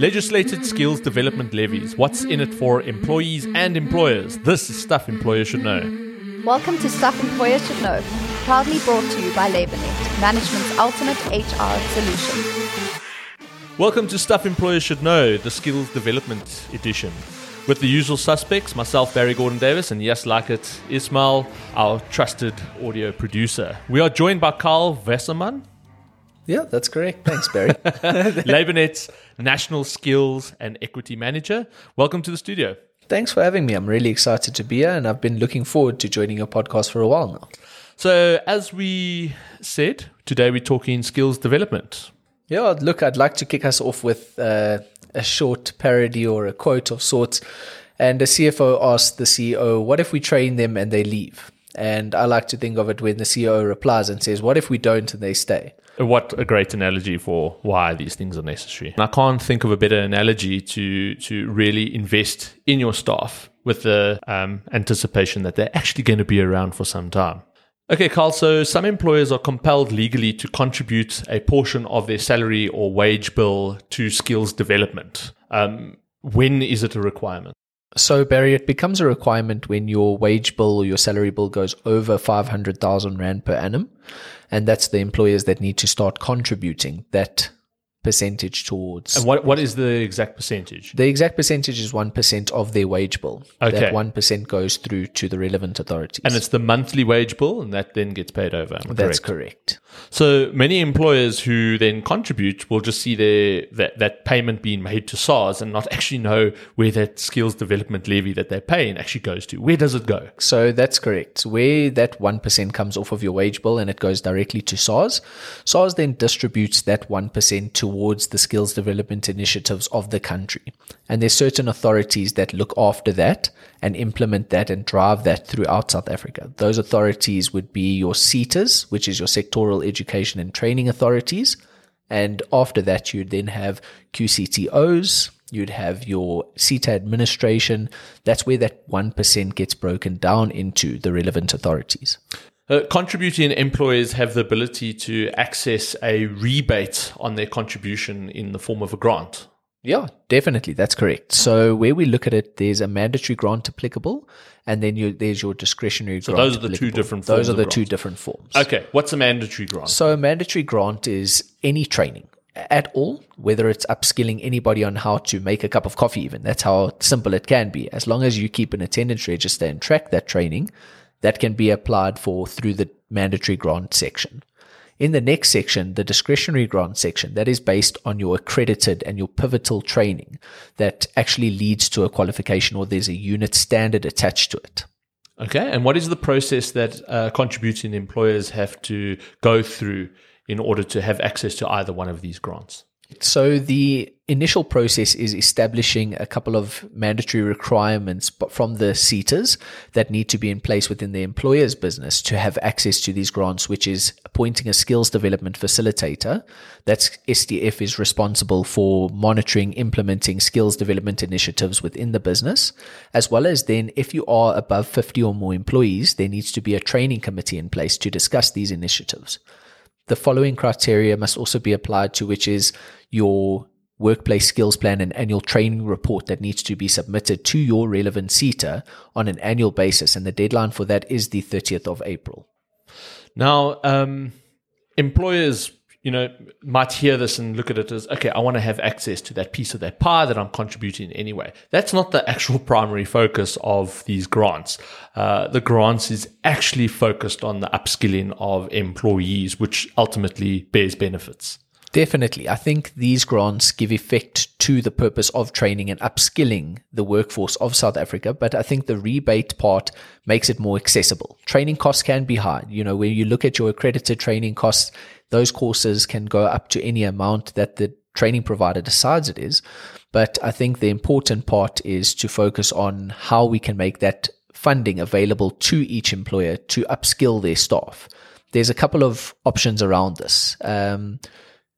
Legislated skills development levies. What's in it for employees and employers? This is stuff employers should know. Welcome to Stuff Employers Should Know, proudly brought to you by LabourNet, management's ultimate HR solution. Welcome to Stuff Employers Should Know, the Skills Development Edition. With the usual suspects, myself, Barry Gordon Davis, and yes, like it, Ismail, our trusted audio producer. We are joined by Kyle Wesemann, Yeah, that's correct. Thanks, Barry. LabourNet's National Skills and Equity Manager. Welcome to the studio. Thanks for having me. I'm really excited to be here, and I've been looking forward to joining your podcast for a while now. So, as we said, today we're talking skills development. Yeah, look, I'd like to kick us off with uh, a short parody or a quote of sorts. And the CFO asked the CEO, What if we train them and they leave? And I like to think of it when the CEO replies and says, What if we don't and they stay? What a great analogy for why these things are necessary. And I can't think of a better analogy to to really invest in your staff with the um, anticipation that they're actually going to be around for some time. Okay, Kyle. So some employers are compelled legally to contribute a portion of their salary or wage bill to skills development. Um, when is it a requirement? So, Barry, it becomes a requirement when your wage bill or your salary bill goes over 500,000 Rand per annum. And that's the employers that need to start contributing that percentage towards. And what what is the exact percentage? the exact percentage is 1% of their wage bill. Okay. That 1% goes through to the relevant authorities. And it's the monthly wage bill, and that then gets paid over. am that's correct? correct. So many employers who then contribute will just see their that, that payment being made to SARS and not actually know where that skills development levy that they're paying actually goes to. Where does it go? So that's correct. Where that 1% comes off of your wage bill and it goes directly to SARS, SARS then distributes that 1% towards the skills development initiatives of the country. And there's certain authorities that look after that and implement that and drive that throughout South Africa. Those authorities would be your SETAs, which is your sectoral education and training authorities. And after that, you'd then have QCTOs, you'd have your SETA administration. That's where that 1% gets broken down into the relevant authorities. Uh, contributing employers have the ability to access a rebate on their contribution in the form of a grant. Yeah, definitely. That's correct. So where we look at it, there's a mandatory grant applicable, and then you, there's your discretionary grant. So those are the two applicable. different Those are the two different forms. Okay, what's a mandatory grant? So a mandatory grant is any training at all, whether it's upskilling anybody on how to make a cup of coffee, even. That's how simple it can be. As long as you keep an attendance register and track that training, that can be applied for through the mandatory grant section. In the next section, the discretionary grant section, that is based on your accredited and your pivotal training that actually leads to a qualification or there's a unit standard attached to it. Okay, and what is the process that uh, contributing employers have to go through in order to have access to either one of these grants? So the initial process is establishing a couple of mandatory requirements from the SETAs that need to be in place within the employer's business to have access to these grants, which is appointing a skills development facilitator. That's SDF is responsible for monitoring, implementing skills development initiatives within the business, as well as then if you are above 50 or more employees, there needs to be a training committee in place to discuss these initiatives the following criteria must also be applied to, which is your workplace skills plan and annual training report that needs to be submitted to your relevant SETA on an annual basis. And the deadline for that is the 30th of April. Now, um, employers, you know, might hear this and look at it as, okay, I want to have access to that piece of that pie that I'm contributing anyway. That's not the actual primary focus of these grants. Uh, the grants is actually focused on the upskilling of employees, which ultimately bears benefits. Definitely. I think these grants give effect to the purpose of training and upskilling the workforce of South Africa, but I think the rebate part makes it more accessible. Training costs can be high. You know, when you look at your accredited training costs, those courses can go up to any amount that the training provider decides it is. But I think the important part is to focus on how we can make that funding available to each employer to upskill their staff. There's a couple of options around this. Um,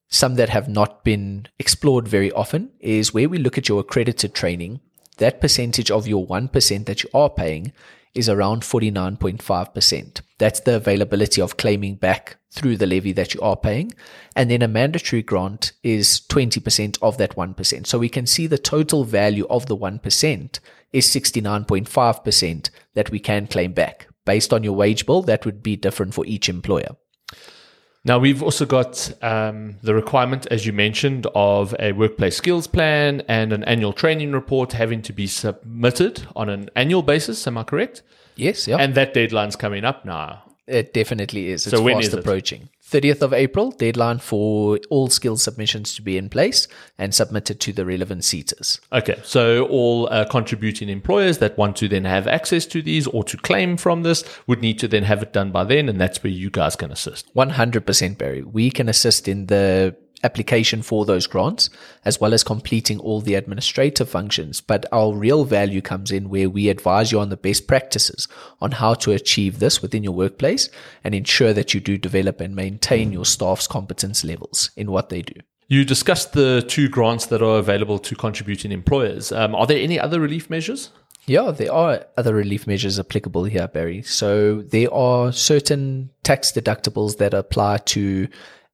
some that have not been explored very often is where we look at your accredited training. That percentage of your 1% that you are paying is around 49.5%. That's the availability of claiming back through the levy that you are paying. And then a mandatory grant is 20% of that 1%. So we can see the total value of the 1% is 69.5% that we can claim back. Based on your wage bill, that would be different for each employer. Now, we've also got um, the requirement, as you mentioned, of a workplace skills plan and an annual training report having to be submitted on an annual basis. Am I correct? Yes, yeah. And that deadline's coming up now. It definitely is. It's So when fast is it? Approaching. 30th of April, deadline for all skill submissions to be in place and submitted to the relevant SETAs. Okay, so all uh, contributing employers that want to then have access to these or to claim from this would need to then have it done by then, and that's where you guys can assist. 100% Barry. We can assist in the application for those grants as well as completing all the administrative functions. But our real value comes in where we advise you on the best practices on how to achieve this within your workplace and ensure that you do develop and maintain your staff's competence levels in what they do. You discussed the two grants that are available to contributing employers. Um, are there any other relief measures? Yeah, there are other relief measures applicable here, Barry. So there are certain tax deductibles that apply to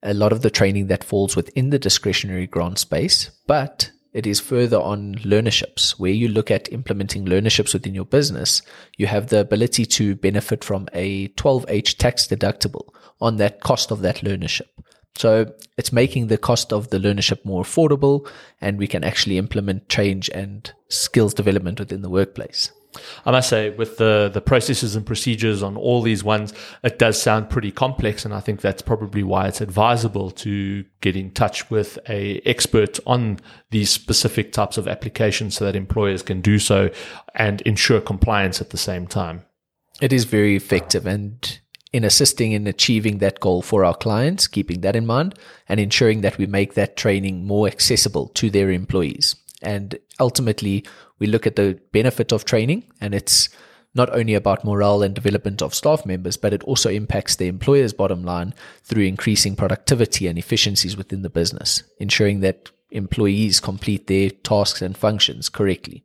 a lot of the training that falls within the discretionary grant space, but it is further on learnerships where you look at implementing learnerships within your business. You have the ability to benefit from a 12H tax deductible on that cost of that learnership. So it's making the cost of the learnership more affordable and we can actually implement change and skills development within the workplace. I must say, with the, the processes and procedures on all these ones, it does sound pretty complex, and I think that's probably why it's advisable to get in touch with a expert on these specific types of applications, so that employers can do so and ensure compliance at the same time. It is very effective and in assisting in achieving that goal for our clients, keeping that in mind and ensuring that we make that training more accessible to their employees. And ultimately, we look at the benefit of training and it's not only about morale and development of staff members, but it also impacts the employer's bottom line through increasing productivity and efficiencies within the business, ensuring that employees complete their tasks and functions correctly.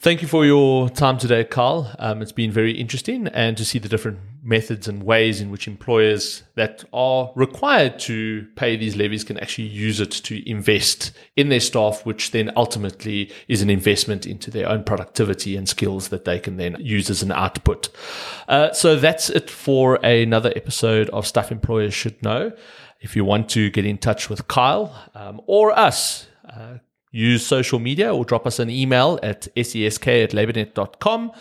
Thank you for your time today, Kyle. Um, it's been very interesting and to see the different methods and ways in which employers that are required to pay these levies can actually use it to invest in their staff, which then ultimately is an investment into their own productivity and skills that they can then use as an output. Uh, so that's it for another episode of Stuff Employers Should Know. If you want to get in touch with Kyle um, or us, uh, use social media or drop us an email at sesk at labournet.com.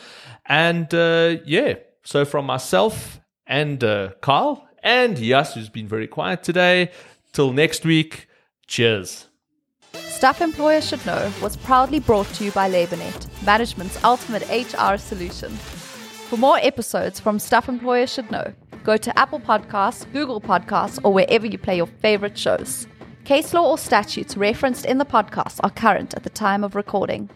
And uh, yeah, so from myself and uh, Kyle and Yas, who's been very quiet today, till next week, cheers. Stuff Employers Should Know was proudly brought to you by LabourNet, management's ultimate HR solution. For more episodes from Stuff Employers Should Know, go to Apple Podcasts, Google Podcasts, or wherever you play your favorite shows. Case law or statutes referenced in the podcast are current at the time of recording.